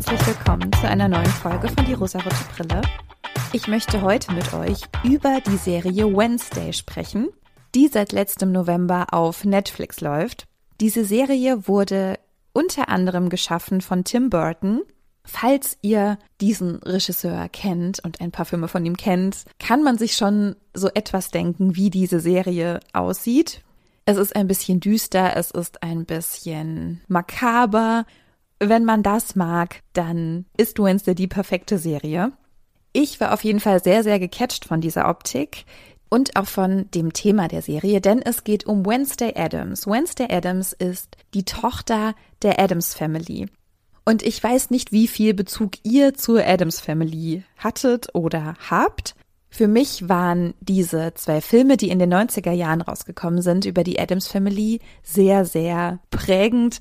herzlich willkommen zu einer neuen Folge von Die rosarote Brille. Ich möchte heute mit euch über die Serie Wednesday sprechen, die seit letztem November auf Netflix läuft. Diese Serie wurde unter anderem geschaffen von Tim Burton. Falls ihr diesen Regisseur kennt und ein paar Filme von ihm kennt, kann man sich schon so etwas denken, wie diese Serie aussieht. Es ist ein bisschen düster, es ist ein bisschen makaber. Wenn man das mag, dann ist Wednesday die perfekte Serie. Ich war auf jeden Fall sehr, sehr gecatcht von dieser Optik und auch von dem Thema der Serie, denn es geht um Wednesday Adams. Wednesday Adams ist die Tochter der Adams Family. Und ich weiß nicht, wie viel Bezug ihr zur Adams Family hattet oder habt. Für mich waren diese zwei Filme, die in den 90er Jahren rausgekommen sind, über die Adams Family sehr, sehr prägend.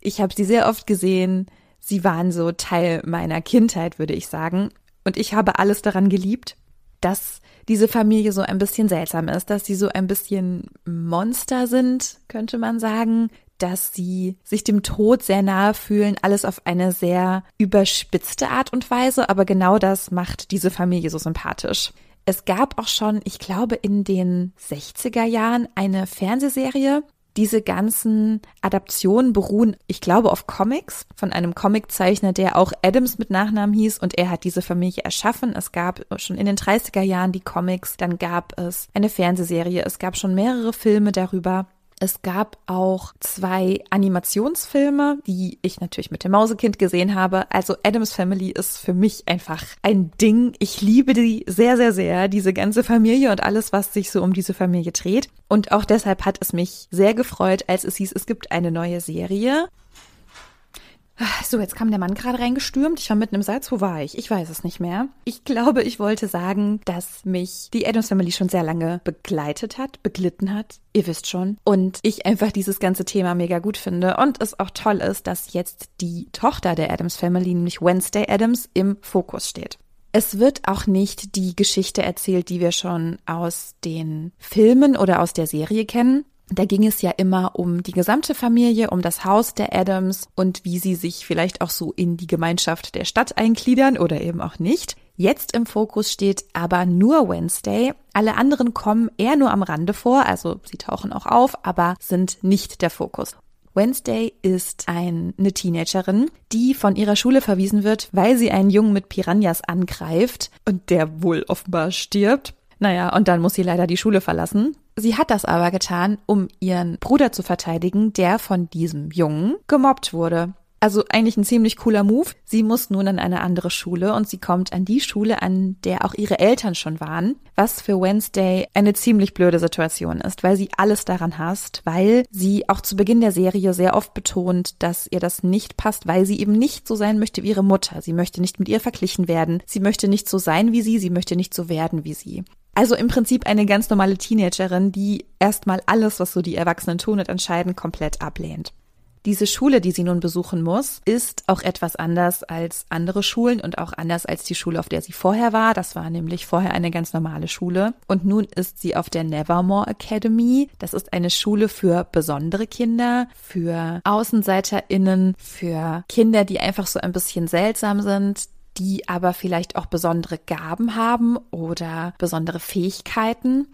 Ich habe sie sehr oft gesehen. Sie waren so Teil meiner Kindheit, würde ich sagen. Und ich habe alles daran geliebt, dass diese Familie so ein bisschen seltsam ist, dass sie so ein bisschen Monster sind, könnte man sagen, dass sie sich dem Tod sehr nahe fühlen, alles auf eine sehr überspitzte Art und Weise, aber genau das macht diese Familie so sympathisch. Es gab auch schon, ich glaube, in den 60er Jahren eine Fernsehserie. Diese ganzen Adaptionen beruhen, ich glaube, auf Comics von einem Comiczeichner, der auch Adams mit Nachnamen hieß und er hat diese Familie erschaffen. Es gab schon in den 30er Jahren die Comics, dann gab es eine Fernsehserie, es gab schon mehrere Filme darüber. Es gab auch zwei Animationsfilme, die ich natürlich mit dem Mausekind gesehen habe. Also Adams Family ist für mich einfach ein Ding. Ich liebe die sehr, sehr, sehr, diese ganze Familie und alles, was sich so um diese Familie dreht. Und auch deshalb hat es mich sehr gefreut, als es hieß, es gibt eine neue Serie. So, jetzt kam der Mann gerade reingestürmt. Ich war mitten im Salz. Wo war ich? Ich weiß es nicht mehr. Ich glaube, ich wollte sagen, dass mich die Adams Family schon sehr lange begleitet hat, beglitten hat. Ihr wisst schon. Und ich einfach dieses ganze Thema mega gut finde. Und es auch toll ist, dass jetzt die Tochter der Adams Family, nämlich Wednesday Adams, im Fokus steht. Es wird auch nicht die Geschichte erzählt, die wir schon aus den Filmen oder aus der Serie kennen, da ging es ja immer um die gesamte Familie, um das Haus der Adams und wie sie sich vielleicht auch so in die Gemeinschaft der Stadt eingliedern oder eben auch nicht. Jetzt im Fokus steht aber nur Wednesday. Alle anderen kommen eher nur am Rande vor, also sie tauchen auch auf, aber sind nicht der Fokus. Wednesday ist eine Teenagerin, die von ihrer Schule verwiesen wird, weil sie einen Jungen mit Piranhas angreift und der wohl offenbar stirbt. Naja, und dann muss sie leider die Schule verlassen. Sie hat das aber getan, um ihren Bruder zu verteidigen, der von diesem Jungen gemobbt wurde. Also eigentlich ein ziemlich cooler Move. Sie muss nun an eine andere Schule und sie kommt an die Schule, an der auch ihre Eltern schon waren, was für Wednesday eine ziemlich blöde Situation ist, weil sie alles daran hasst, weil sie auch zu Beginn der Serie sehr oft betont, dass ihr das nicht passt, weil sie eben nicht so sein möchte wie ihre Mutter. Sie möchte nicht mit ihr verglichen werden. Sie möchte nicht so sein wie sie. Sie möchte nicht so werden wie sie. Also im Prinzip eine ganz normale Teenagerin, die erstmal alles, was so die Erwachsenen tun und entscheiden, komplett ablehnt. Diese Schule, die sie nun besuchen muss, ist auch etwas anders als andere Schulen und auch anders als die Schule, auf der sie vorher war. Das war nämlich vorher eine ganz normale Schule. Und nun ist sie auf der Nevermore Academy. Das ist eine Schule für besondere Kinder, für AußenseiterInnen, für Kinder, die einfach so ein bisschen seltsam sind, die aber vielleicht auch besondere Gaben haben oder besondere Fähigkeiten,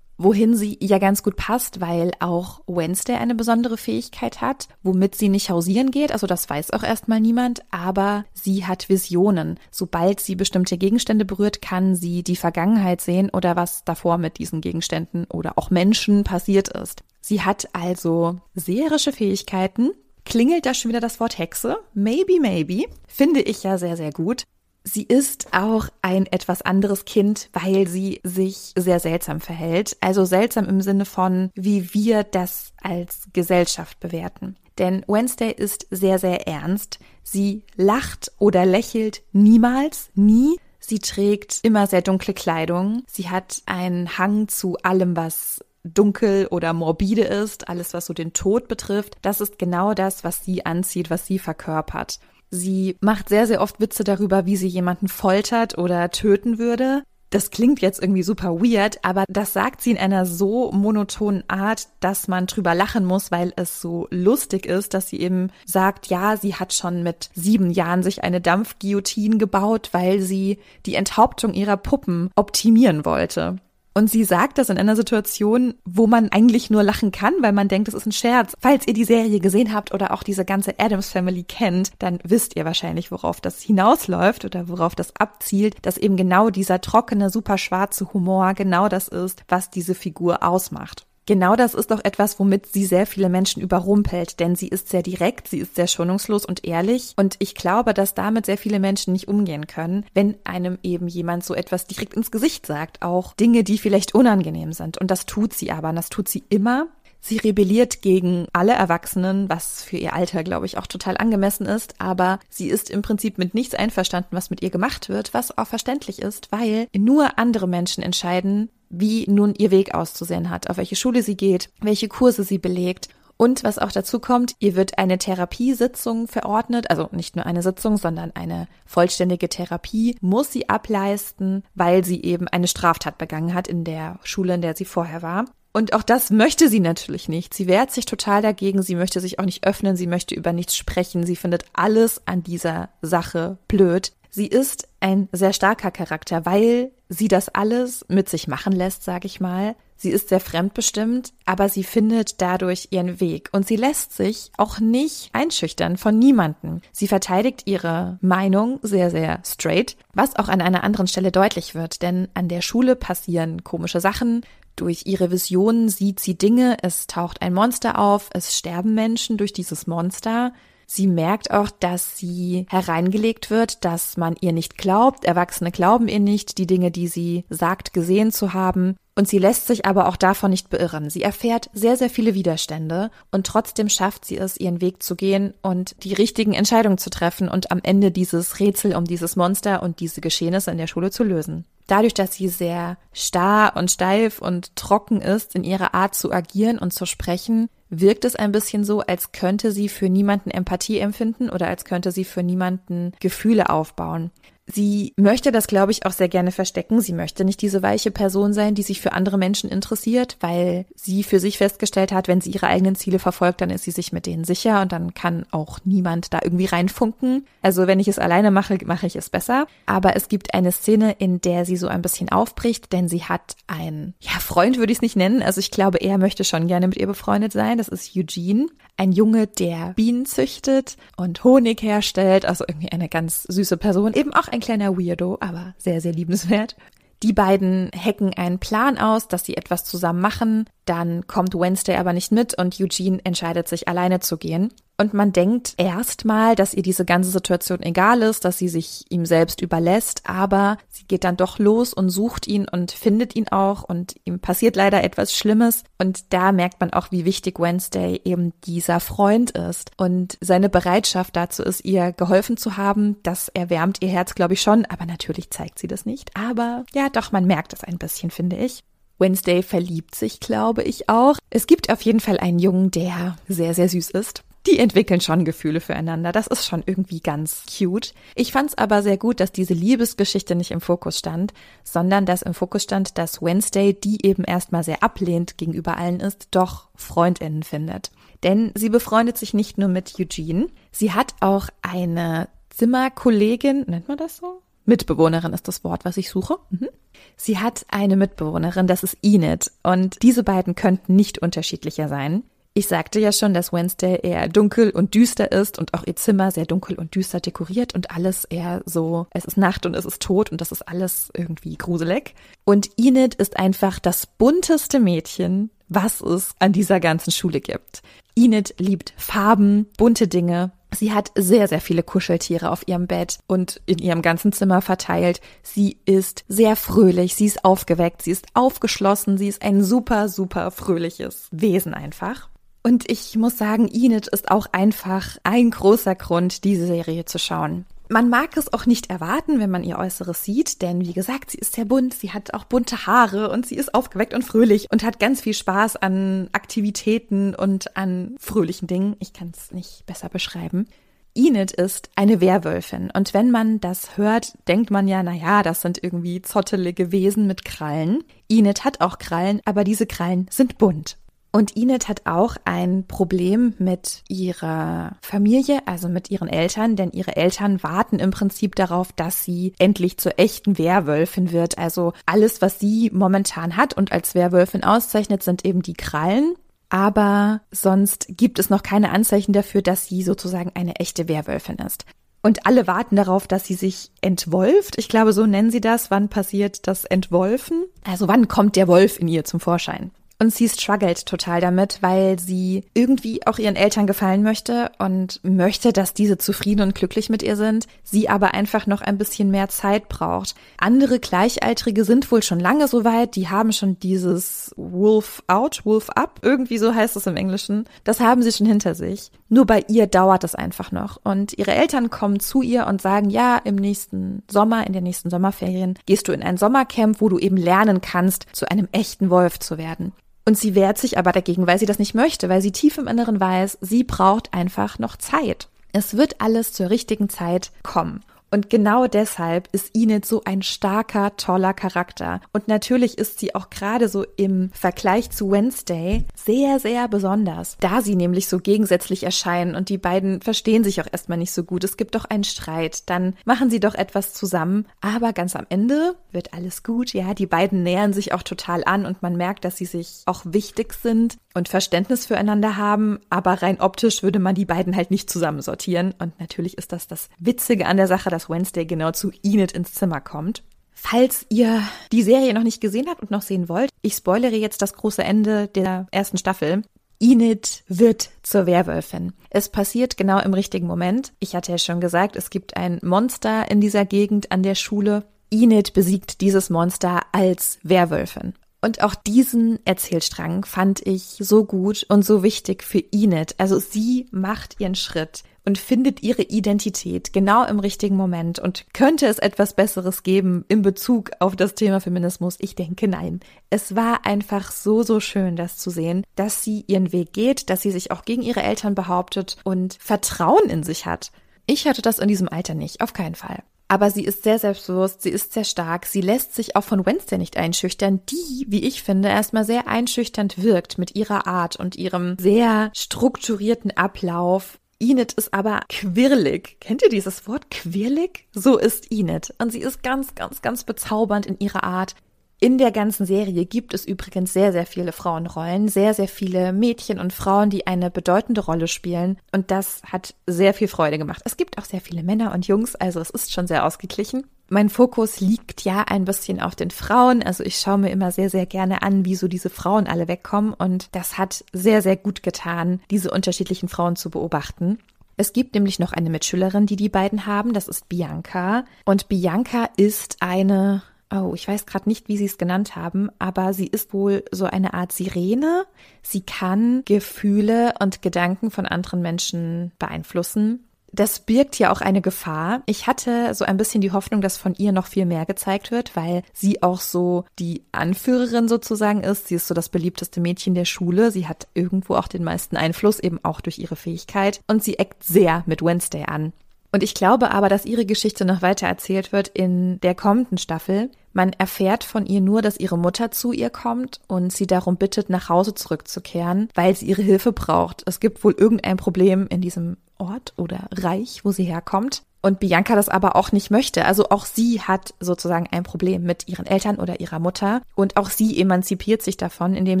wohin sie ja ganz gut passt, weil auch Wednesday eine besondere Fähigkeit hat, womit sie nicht hausieren geht, also das weiß auch erstmal niemand, aber sie hat Visionen. Sobald sie bestimmte Gegenstände berührt, kann sie die Vergangenheit sehen oder was davor mit diesen Gegenständen oder auch Menschen passiert ist. Sie hat also seherische Fähigkeiten, Klingelt da schon wieder das Wort Hexe? Maybe, maybe. Finde ich ja sehr, sehr gut. Sie ist auch ein etwas anderes Kind, weil sie sich sehr seltsam verhält. Also seltsam im Sinne von, wie wir das als Gesellschaft bewerten. Denn Wednesday ist sehr, sehr ernst. Sie lacht oder lächelt niemals, nie. Sie trägt immer sehr dunkle Kleidung. Sie hat einen Hang zu allem, was dunkel oder morbide ist, alles was so den Tod betrifft. Das ist genau das, was sie anzieht, was sie verkörpert. Sie macht sehr, sehr oft Witze darüber, wie sie jemanden foltert oder töten würde. Das klingt jetzt irgendwie super weird, aber das sagt sie in einer so monotonen Art, dass man drüber lachen muss, weil es so lustig ist, dass sie eben sagt, ja, sie hat schon mit sieben Jahren sich eine Dampfguillotine gebaut, weil sie die Enthauptung ihrer Puppen optimieren wollte. Und sie sagt das in einer Situation, wo man eigentlich nur lachen kann, weil man denkt, es ist ein Scherz. Falls ihr die Serie gesehen habt oder auch diese ganze Adams Family kennt, dann wisst ihr wahrscheinlich, worauf das hinausläuft oder worauf das abzielt, dass eben genau dieser trockene, super schwarze Humor genau das ist, was diese Figur ausmacht. Genau das ist doch etwas, womit sie sehr viele Menschen überrumpelt, denn sie ist sehr direkt, sie ist sehr schonungslos und ehrlich. Und ich glaube, dass damit sehr viele Menschen nicht umgehen können, wenn einem eben jemand so etwas direkt ins Gesicht sagt, auch Dinge, die vielleicht unangenehm sind. Und das tut sie aber, und das tut sie immer. Sie rebelliert gegen alle Erwachsenen, was für ihr Alter, glaube ich, auch total angemessen ist, aber sie ist im Prinzip mit nichts einverstanden, was mit ihr gemacht wird, was auch verständlich ist, weil nur andere Menschen entscheiden, wie nun ihr Weg auszusehen hat, auf welche Schule sie geht, welche Kurse sie belegt. Und was auch dazu kommt, ihr wird eine Therapiesitzung verordnet, also nicht nur eine Sitzung, sondern eine vollständige Therapie muss sie ableisten, weil sie eben eine Straftat begangen hat in der Schule, in der sie vorher war. Und auch das möchte sie natürlich nicht. Sie wehrt sich total dagegen. Sie möchte sich auch nicht öffnen. Sie möchte über nichts sprechen. Sie findet alles an dieser Sache blöd. Sie ist ein sehr starker Charakter, weil sie das alles mit sich machen lässt, sage ich mal. Sie ist sehr fremdbestimmt, aber sie findet dadurch ihren Weg und sie lässt sich auch nicht einschüchtern von niemanden. Sie verteidigt ihre Meinung sehr, sehr straight, was auch an einer anderen Stelle deutlich wird, denn an der Schule passieren komische Sachen. Durch ihre Visionen sieht sie Dinge, es taucht ein Monster auf, es sterben Menschen durch dieses Monster. Sie merkt auch, dass sie hereingelegt wird, dass man ihr nicht glaubt. Erwachsene glauben ihr nicht, die Dinge, die sie sagt, gesehen zu haben. Und sie lässt sich aber auch davon nicht beirren. Sie erfährt sehr, sehr viele Widerstände und trotzdem schafft sie es, ihren Weg zu gehen und die richtigen Entscheidungen zu treffen und am Ende dieses Rätsel um dieses Monster und diese Geschehnisse in der Schule zu lösen. Dadurch, dass sie sehr starr und steif und trocken ist in ihrer Art zu agieren und zu sprechen, wirkt es ein bisschen so, als könnte sie für niemanden Empathie empfinden oder als könnte sie für niemanden Gefühle aufbauen. Sie möchte das, glaube ich, auch sehr gerne verstecken. Sie möchte nicht diese weiche Person sein, die sich für andere Menschen interessiert, weil sie für sich festgestellt hat, wenn sie ihre eigenen Ziele verfolgt, dann ist sie sich mit denen sicher und dann kann auch niemand da irgendwie reinfunken. Also wenn ich es alleine mache, mache ich es besser. Aber es gibt eine Szene, in der sie so ein bisschen aufbricht, denn sie hat einen, ja, Freund würde ich es nicht nennen. Also ich glaube, er möchte schon gerne mit ihr befreundet sein. Das ist Eugene ein Junge, der Bienen züchtet und Honig herstellt, also irgendwie eine ganz süße Person, eben auch ein kleiner Weirdo, aber sehr, sehr liebenswert. Die beiden hacken einen Plan aus, dass sie etwas zusammen machen. Dann kommt Wednesday aber nicht mit und Eugene entscheidet sich alleine zu gehen. Und man denkt erstmal, dass ihr diese ganze Situation egal ist, dass sie sich ihm selbst überlässt, aber sie geht dann doch los und sucht ihn und findet ihn auch und ihm passiert leider etwas Schlimmes. Und da merkt man auch, wie wichtig Wednesday eben dieser Freund ist und seine Bereitschaft dazu ist, ihr geholfen zu haben. Das erwärmt ihr Herz, glaube ich, schon, aber natürlich zeigt sie das nicht. Aber ja, doch, man merkt es ein bisschen, finde ich. Wednesday verliebt sich, glaube ich, auch. Es gibt auf jeden Fall einen Jungen, der sehr, sehr süß ist die entwickeln schon Gefühle füreinander. Das ist schon irgendwie ganz cute. Ich fand es aber sehr gut, dass diese Liebesgeschichte nicht im Fokus stand, sondern dass im Fokus stand, dass Wednesday, die eben erstmal sehr ablehnt gegenüber allen ist, doch Freundinnen findet. Denn sie befreundet sich nicht nur mit Eugene, sie hat auch eine Zimmerkollegin, nennt man das so? Mitbewohnerin ist das Wort, was ich suche. Mhm. Sie hat eine Mitbewohnerin, das ist Enid. Und diese beiden könnten nicht unterschiedlicher sein. Ich sagte ja schon, dass Wednesday eher dunkel und düster ist und auch ihr Zimmer sehr dunkel und düster dekoriert und alles eher so, es ist Nacht und es ist tot und das ist alles irgendwie gruselig. Und Enid ist einfach das bunteste Mädchen, was es an dieser ganzen Schule gibt. Enid liebt Farben, bunte Dinge. Sie hat sehr, sehr viele Kuscheltiere auf ihrem Bett und in ihrem ganzen Zimmer verteilt. Sie ist sehr fröhlich, sie ist aufgeweckt, sie ist aufgeschlossen, sie ist ein super, super fröhliches Wesen einfach. Und ich muss sagen, Enid ist auch einfach ein großer Grund, diese Serie zu schauen. Man mag es auch nicht erwarten, wenn man ihr Äußeres sieht, denn wie gesagt, sie ist sehr bunt, sie hat auch bunte Haare und sie ist aufgeweckt und fröhlich und hat ganz viel Spaß an Aktivitäten und an fröhlichen Dingen. Ich kann es nicht besser beschreiben. Enid ist eine Werwölfin und wenn man das hört, denkt man ja, na ja, das sind irgendwie zottelige Wesen mit Krallen. Enid hat auch Krallen, aber diese Krallen sind bunt. Und Enid hat auch ein Problem mit ihrer Familie, also mit ihren Eltern, denn ihre Eltern warten im Prinzip darauf, dass sie endlich zur echten Werwölfin wird. Also alles, was sie momentan hat und als Werwölfin auszeichnet, sind eben die Krallen aber sonst gibt es noch keine Anzeichen dafür, dass sie sozusagen eine echte Werwölfin ist. Und alle warten darauf, dass sie sich entwolft. Ich glaube, so nennen sie das. Wann passiert das Entwolfen? Also wann kommt der Wolf in ihr zum Vorschein? Und sie struggelt total damit, weil sie irgendwie auch ihren Eltern gefallen möchte und möchte, dass diese zufrieden und glücklich mit ihr sind, sie aber einfach noch ein bisschen mehr Zeit braucht. Andere Gleichaltrige sind wohl schon lange so weit, die haben schon dieses Wolf out, Wolf up, irgendwie so heißt es im Englischen. Das haben sie schon hinter sich. Nur bei ihr dauert es einfach noch. Und ihre Eltern kommen zu ihr und sagen, ja, im nächsten Sommer, in den nächsten Sommerferien, gehst du in ein Sommercamp, wo du eben lernen kannst, zu einem echten Wolf zu werden. Und sie wehrt sich aber dagegen, weil sie das nicht möchte, weil sie tief im Inneren weiß, sie braucht einfach noch Zeit. Es wird alles zur richtigen Zeit kommen. Und genau deshalb ist Enid so ein starker, toller Charakter. Und natürlich ist sie auch gerade so im Vergleich zu Wednesday sehr, sehr besonders, da sie nämlich so gegensätzlich erscheinen und die beiden verstehen sich auch erstmal nicht so gut. Es gibt doch einen Streit, dann machen sie doch etwas zusammen, aber ganz am Ende wird alles gut. Ja, die beiden nähern sich auch total an und man merkt, dass sie sich auch wichtig sind und Verständnis füreinander haben, aber rein optisch würde man die beiden halt nicht zusammen sortieren. Und natürlich ist das das Witzige an der Sache, dass Wednesday genau zu Enid ins Zimmer kommt. Falls ihr die Serie noch nicht gesehen habt und noch sehen wollt, ich spoilere jetzt das große Ende der ersten Staffel. Enid wird zur Werwölfin. Es passiert genau im richtigen Moment. Ich hatte ja schon gesagt, es gibt ein Monster in dieser Gegend an der Schule. Enid besiegt dieses Monster als Werwölfin. Und auch diesen Erzählstrang fand ich so gut und so wichtig für Enid. Also sie macht ihren Schritt und findet ihre Identität genau im richtigen Moment. Und könnte es etwas Besseres geben in Bezug auf das Thema Feminismus? Ich denke nein. Es war einfach so, so schön, das zu sehen, dass sie ihren Weg geht, dass sie sich auch gegen ihre Eltern behauptet und Vertrauen in sich hat. Ich hatte das in diesem Alter nicht, auf keinen Fall. Aber sie ist sehr selbstbewusst, sie ist sehr stark, sie lässt sich auch von Wednesday nicht einschüchtern, die, wie ich finde, erstmal sehr einschüchternd wirkt mit ihrer Art und ihrem sehr strukturierten Ablauf. Enid ist aber quirlig. Kennt ihr dieses Wort quirlig? So ist Enid. Und sie ist ganz, ganz, ganz bezaubernd in ihrer Art. In der ganzen Serie gibt es übrigens sehr, sehr viele Frauenrollen, sehr, sehr viele Mädchen und Frauen, die eine bedeutende Rolle spielen. Und das hat sehr viel Freude gemacht. Es gibt auch sehr viele Männer und Jungs, also es ist schon sehr ausgeglichen. Mein Fokus liegt ja ein bisschen auf den Frauen. Also ich schaue mir immer sehr, sehr gerne an, wie so diese Frauen alle wegkommen. Und das hat sehr, sehr gut getan, diese unterschiedlichen Frauen zu beobachten. Es gibt nämlich noch eine Mitschülerin, die die beiden haben. Das ist Bianca. Und Bianca ist eine oh, ich weiß gerade nicht, wie sie es genannt haben, aber sie ist wohl so eine Art Sirene. Sie kann Gefühle und Gedanken von anderen Menschen beeinflussen. Das birgt ja auch eine Gefahr. Ich hatte so ein bisschen die Hoffnung, dass von ihr noch viel mehr gezeigt wird, weil sie auch so die Anführerin sozusagen ist. Sie ist so das beliebteste Mädchen der Schule. Sie hat irgendwo auch den meisten Einfluss, eben auch durch ihre Fähigkeit. Und sie eckt sehr mit Wednesday an. Und ich glaube aber, dass ihre Geschichte noch weiter erzählt wird in der kommenden Staffel. Man erfährt von ihr nur, dass ihre Mutter zu ihr kommt und sie darum bittet, nach Hause zurückzukehren, weil sie ihre Hilfe braucht. Es gibt wohl irgendein Problem in diesem Ort oder Reich, wo sie herkommt. Und Bianca das aber auch nicht möchte. Also auch sie hat sozusagen ein Problem mit ihren Eltern oder ihrer Mutter. Und auch sie emanzipiert sich davon, indem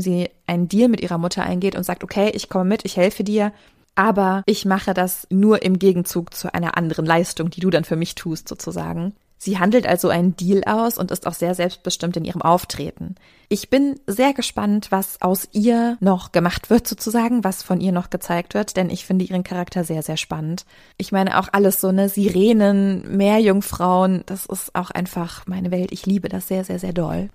sie einen Deal mit ihrer Mutter eingeht und sagt, okay, ich komme mit, ich helfe dir aber ich mache das nur im Gegenzug zu einer anderen Leistung, die du dann für mich tust, sozusagen. Sie handelt also einen Deal aus und ist auch sehr selbstbestimmt in ihrem Auftreten. Ich bin sehr gespannt, was aus ihr noch gemacht wird, sozusagen, was von ihr noch gezeigt wird, denn ich finde ihren Charakter sehr, sehr spannend. Ich meine auch alles so, ne, Sirenen, Meerjungfrauen, das ist auch einfach meine Welt. Ich liebe das sehr, sehr, sehr doll.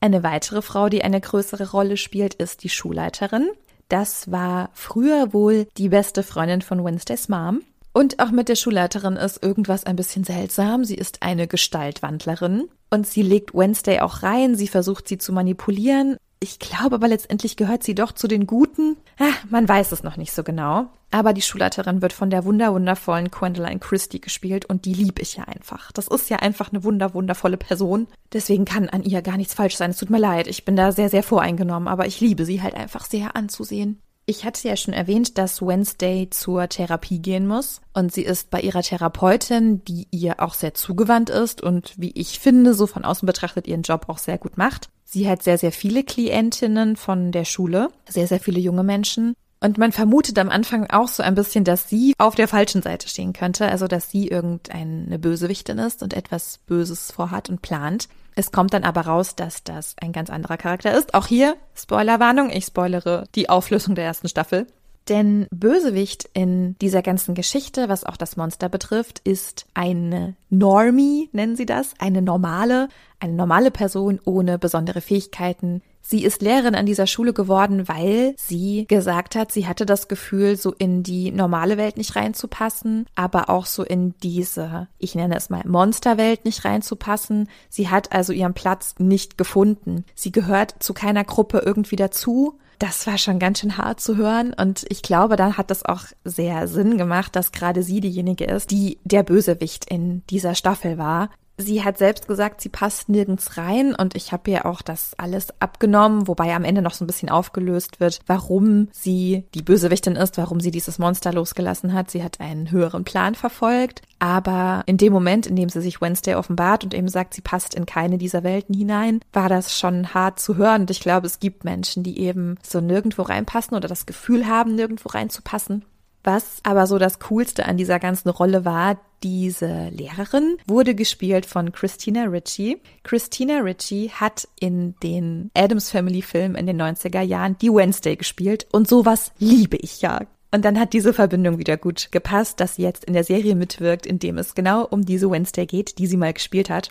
Eine weitere Frau, die eine größere Rolle spielt, ist die Schulleiterin. Das war früher wohl die beste Freundin von Wednesdays Mom. Und auch mit der Schulleiterin ist irgendwas ein bisschen seltsam. Sie ist eine Gestaltwandlerin und sie legt Wednesday auch rein. Sie versucht sie zu manipulieren. Ich glaube aber letztendlich gehört sie doch zu den Guten. Ah, man weiß es noch nicht so genau. Aber die Schulleiterin wird von der wunderwundervollen Gwendoline Christie gespielt und die liebe ich ja einfach. Das ist ja einfach eine wunderwundervolle Person. Deswegen kann an ihr gar nichts falsch sein. Es tut mir leid. Ich bin da sehr, sehr voreingenommen, aber ich liebe sie halt einfach sehr anzusehen. Ich hatte ja schon erwähnt, dass Wednesday zur Therapie gehen muss und sie ist bei ihrer Therapeutin, die ihr auch sehr zugewandt ist und wie ich finde, so von außen betrachtet ihren Job auch sehr gut macht. Sie hat sehr, sehr viele Klientinnen von der Schule, sehr, sehr viele junge Menschen. Und man vermutet am Anfang auch so ein bisschen, dass sie auf der falschen Seite stehen könnte, also dass sie irgendeine Bösewichtin ist und etwas Böses vorhat und plant. Es kommt dann aber raus, dass das ein ganz anderer Charakter ist. Auch hier, Spoilerwarnung, ich spoilere die Auflösung der ersten Staffel. Denn Bösewicht in dieser ganzen Geschichte, was auch das Monster betrifft, ist eine Normie, nennen sie das, eine normale, eine normale Person ohne besondere Fähigkeiten. Sie ist Lehrerin an dieser Schule geworden, weil sie gesagt hat, sie hatte das Gefühl, so in die normale Welt nicht reinzupassen, aber auch so in diese, ich nenne es mal Monsterwelt nicht reinzupassen. Sie hat also ihren Platz nicht gefunden. Sie gehört zu keiner Gruppe irgendwie dazu das war schon ganz schön hart zu hören und ich glaube, dann hat das auch sehr Sinn gemacht, dass gerade sie diejenige ist, die der Bösewicht in dieser Staffel war. Sie hat selbst gesagt, sie passt nirgends rein und ich habe ihr auch das alles abgenommen, wobei am Ende noch so ein bisschen aufgelöst wird, warum sie die Bösewichtin ist, warum sie dieses Monster losgelassen hat. Sie hat einen höheren Plan verfolgt, aber in dem Moment, in dem sie sich Wednesday offenbart und eben sagt, sie passt in keine dieser Welten hinein, war das schon hart zu hören und ich glaube, es gibt Menschen, die eben so nirgendwo reinpassen oder das Gefühl haben, nirgendwo reinzupassen. Was aber so das Coolste an dieser ganzen Rolle war, diese Lehrerin wurde gespielt von Christina Ritchie. Christina Ritchie hat in den Adams Family Filmen in den 90er Jahren die Wednesday gespielt und sowas liebe ich ja. Und dann hat diese Verbindung wieder gut gepasst, dass sie jetzt in der Serie mitwirkt, in dem es genau um diese Wednesday geht, die sie mal gespielt hat.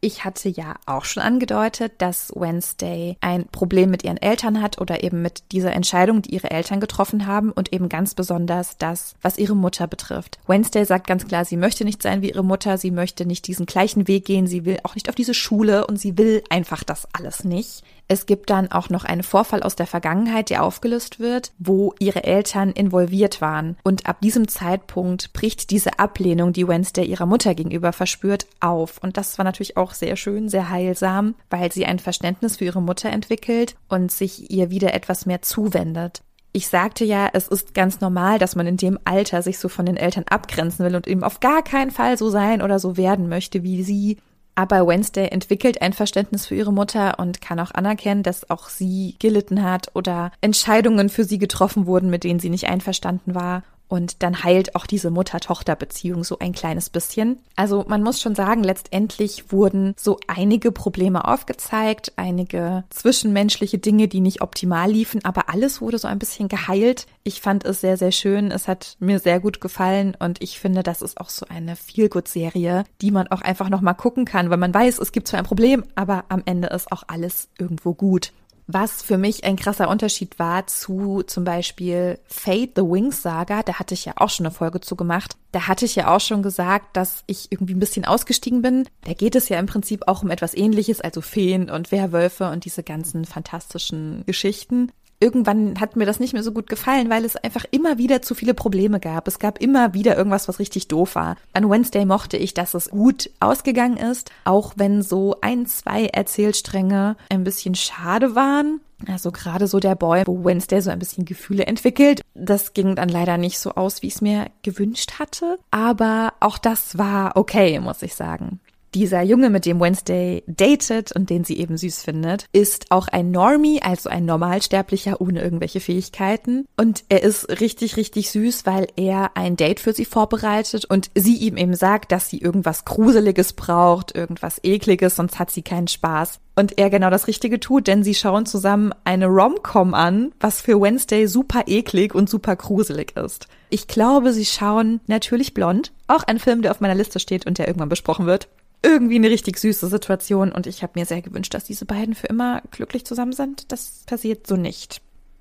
Ich hatte ja auch schon angedeutet, dass Wednesday ein Problem mit ihren Eltern hat oder eben mit dieser Entscheidung, die ihre Eltern getroffen haben und eben ganz besonders das, was ihre Mutter betrifft. Wednesday sagt ganz klar, sie möchte nicht sein wie ihre Mutter, sie möchte nicht diesen gleichen Weg gehen, sie will auch nicht auf diese Schule und sie will einfach das alles nicht. Es gibt dann auch noch einen Vorfall aus der Vergangenheit, der aufgelöst wird, wo ihre Eltern involviert waren. Und ab diesem Zeitpunkt bricht diese Ablehnung, die Wednesday ihrer Mutter gegenüber verspürt, auf. Und das war natürlich auch sehr schön, sehr heilsam, weil sie ein Verständnis für ihre Mutter entwickelt und sich ihr wieder etwas mehr zuwendet. Ich sagte ja, es ist ganz normal, dass man in dem Alter sich so von den Eltern abgrenzen will und eben auf gar keinen Fall so sein oder so werden möchte wie sie. Aber Wednesday entwickelt ein Verständnis für ihre Mutter und kann auch anerkennen, dass auch sie gelitten hat oder Entscheidungen für sie getroffen wurden, mit denen sie nicht einverstanden war. Und dann heilt auch diese Mutter-Tochter-Beziehung so ein kleines bisschen. Also man muss schon sagen, letztendlich wurden so einige Probleme aufgezeigt, einige zwischenmenschliche Dinge, die nicht optimal liefen, aber alles wurde so ein bisschen geheilt. Ich fand es sehr, sehr schön. Es hat mir sehr gut gefallen und ich finde, das ist auch so eine Feel-Good-Serie, die man auch einfach nochmal gucken kann, weil man weiß, es gibt zwar ein Problem, aber am Ende ist auch alles irgendwo gut. Was für mich ein krasser Unterschied war zu zum Beispiel Fate the Wings Saga, da hatte ich ja auch schon eine Folge zu gemacht. Da hatte ich ja auch schon gesagt, dass ich irgendwie ein bisschen ausgestiegen bin. Da geht es ja im Prinzip auch um etwas ähnliches, also Feen und Werwölfe und diese ganzen fantastischen Geschichten irgendwann hat mir das nicht mehr so gut gefallen, weil es einfach immer wieder zu viele Probleme gab. Es gab immer wieder irgendwas, was richtig doof war. An Wednesday mochte ich, dass es gut ausgegangen ist, auch wenn so ein, zwei Erzählstränge ein bisschen schade waren. Also gerade so der Boy, wo Wednesday so ein bisschen Gefühle entwickelt. Das ging dann leider nicht so aus, wie ich es mir gewünscht hatte. Aber auch das war okay, muss ich sagen. Dieser Junge, mit dem Wednesday datet und den sie eben süß findet, ist auch ein Normie, also ein Normalsterblicher ohne irgendwelche Fähigkeiten. Und er ist richtig, richtig süß, weil er ein Date für sie vorbereitet und sie ihm eben sagt, dass sie irgendwas Gruseliges braucht, irgendwas Ekliges, sonst hat sie keinen Spaß. Und er genau das Richtige tut, denn sie schauen zusammen eine Rom-Com an, was für Wednesday super eklig und super gruselig ist. Ich glaube, sie schauen natürlich blond, auch ein Film, der auf meiner Liste steht und der irgendwann besprochen wird irgendwie eine richtig süße Situation und ich habe mir sehr gewünscht, dass diese beiden für immer glücklich zusammen sind. Das passiert so nicht.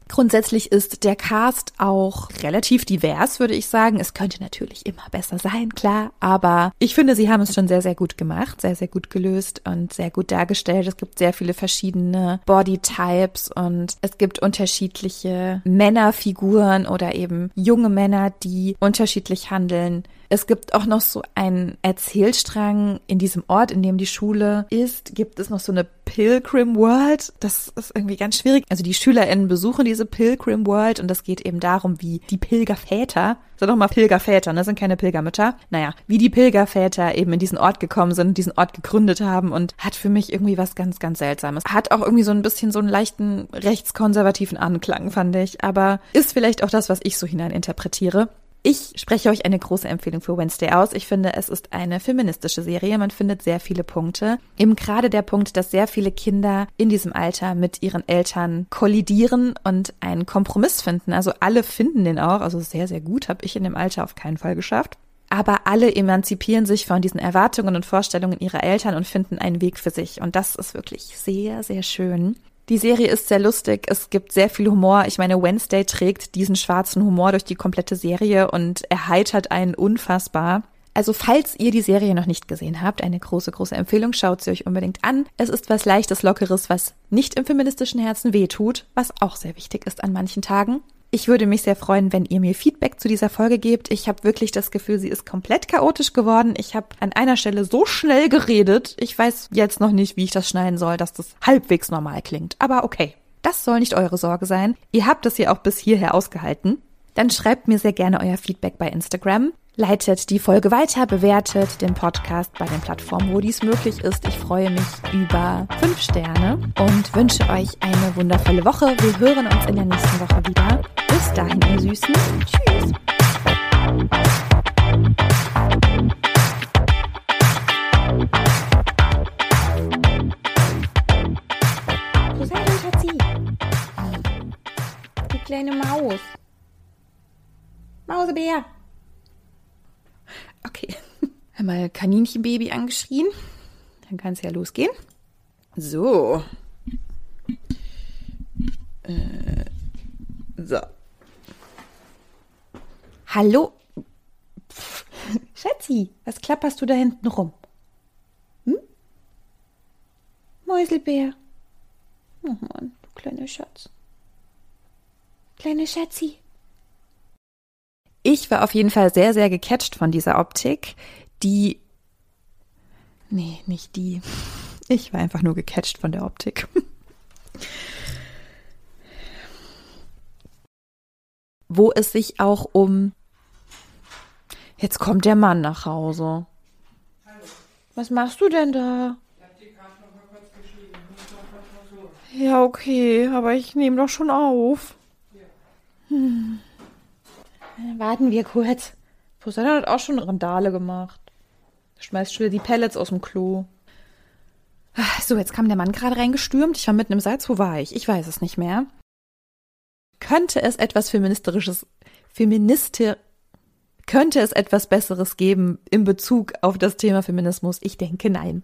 Grundsätzlich ist der Cast auch relativ divers, würde ich sagen. Es könnte natürlich immer besser sein, klar, aber ich finde, sie haben es schon sehr, sehr gut gemacht, sehr, sehr gut gelöst und sehr gut dargestellt. Es gibt sehr viele verschiedene Bodytypes und es gibt unterschiedliche Männerfiguren oder eben junge Männer, die unterschiedlich handeln. Es gibt auch noch so einen Erzählstrang in diesem Ort, in dem die Schule ist, gibt es noch so eine Pilgrim World. Das ist irgendwie ganz schwierig. Also die SchülerInnen besuchen diese Pilgrim World und es geht eben darum, wie die Pilgerväter, sind doch mal Pilgerväter, ne, sind keine Pilgermütter. Naja, wie die Pilgerväter eben in diesen Ort gekommen sind, diesen Ort gegründet haben und hat für mich irgendwie was ganz, ganz Seltsames. Hat auch irgendwie so ein bisschen so einen leichten rechtskonservativen Anklang, fand ich. Aber ist vielleicht auch das, was ich so hineininterpretiere. Ich spreche euch eine große Empfehlung für Wednesday aus. Ich finde, es ist eine feministische Serie. Man findet sehr viele Punkte. Eben gerade der Punkt, dass sehr viele Kinder in diesem Alter mit ihren Eltern kollidieren und einen Kompromiss finden. Also alle finden den auch. Also sehr, sehr gut. Habe ich in dem Alter auf keinen Fall geschafft. Aber alle emanzipieren sich von diesen Erwartungen und Vorstellungen ihrer Eltern und finden einen Weg für sich. Und das ist wirklich sehr, sehr schön. Die Serie ist sehr lustig. Es gibt sehr viel Humor. Ich meine, Wednesday trägt diesen schwarzen Humor durch die komplette Serie und erheitert einen unfassbar. Also falls ihr die Serie noch nicht gesehen habt, eine große, große Empfehlung, schaut sie euch unbedingt an. Es ist was leichtes, lockeres, was nicht im feministischen Herzen wehtut, was auch sehr wichtig ist an manchen Tagen. Ich würde mich sehr freuen, wenn ihr mir Feedback zu dieser Folge gebt. Ich habe wirklich das Gefühl, sie ist komplett chaotisch geworden. Ich habe an einer Stelle so schnell geredet. Ich weiß jetzt noch nicht, wie ich das schneiden soll, dass das halbwegs normal klingt. Aber okay. Das soll nicht eure Sorge sein. Ihr habt es hier auch bis hierher ausgehalten. Dann schreibt mir sehr gerne euer Feedback bei Instagram. Leitet die Folge weiter, bewertet den Podcast bei den Plattformen, wo dies möglich ist. Ich freue mich über fünf Sterne und wünsche euch eine wundervolle Woche. Wir hören uns in der nächsten Woche wieder. Bis dahin, ihr Süßen. Tschüss. Kleine Maus. Mausebär. Okay. Einmal Kaninchenbaby angeschrien. Dann kann es ja losgehen. So. Äh, so. Hallo. Pff, Schatzi, was klapperst du da hinten rum? Hm? Mäuselbär. Oh Mann, du kleiner Schatz. Kleine Schatzi. Ich war auf jeden Fall sehr, sehr gecatcht von dieser Optik, die. Nee, nicht die. Ich war einfach nur gecatcht von der Optik. Wo es sich auch um. Jetzt kommt der Mann nach Hause. Was machst du denn da? Ja, okay, aber ich nehme doch schon auf. Hm. Warten wir kurz. Poseidon hat auch schon Randale gemacht. Schmeißt schon wieder die Pellets aus dem Klo. Ah, So, jetzt kam der Mann gerade reingestürmt. Ich war mitten im Salz. Wo war ich? Ich weiß es nicht mehr. Könnte es etwas feministisches, feministi, könnte es etwas Besseres geben in Bezug auf das Thema Feminismus? Ich denke nein.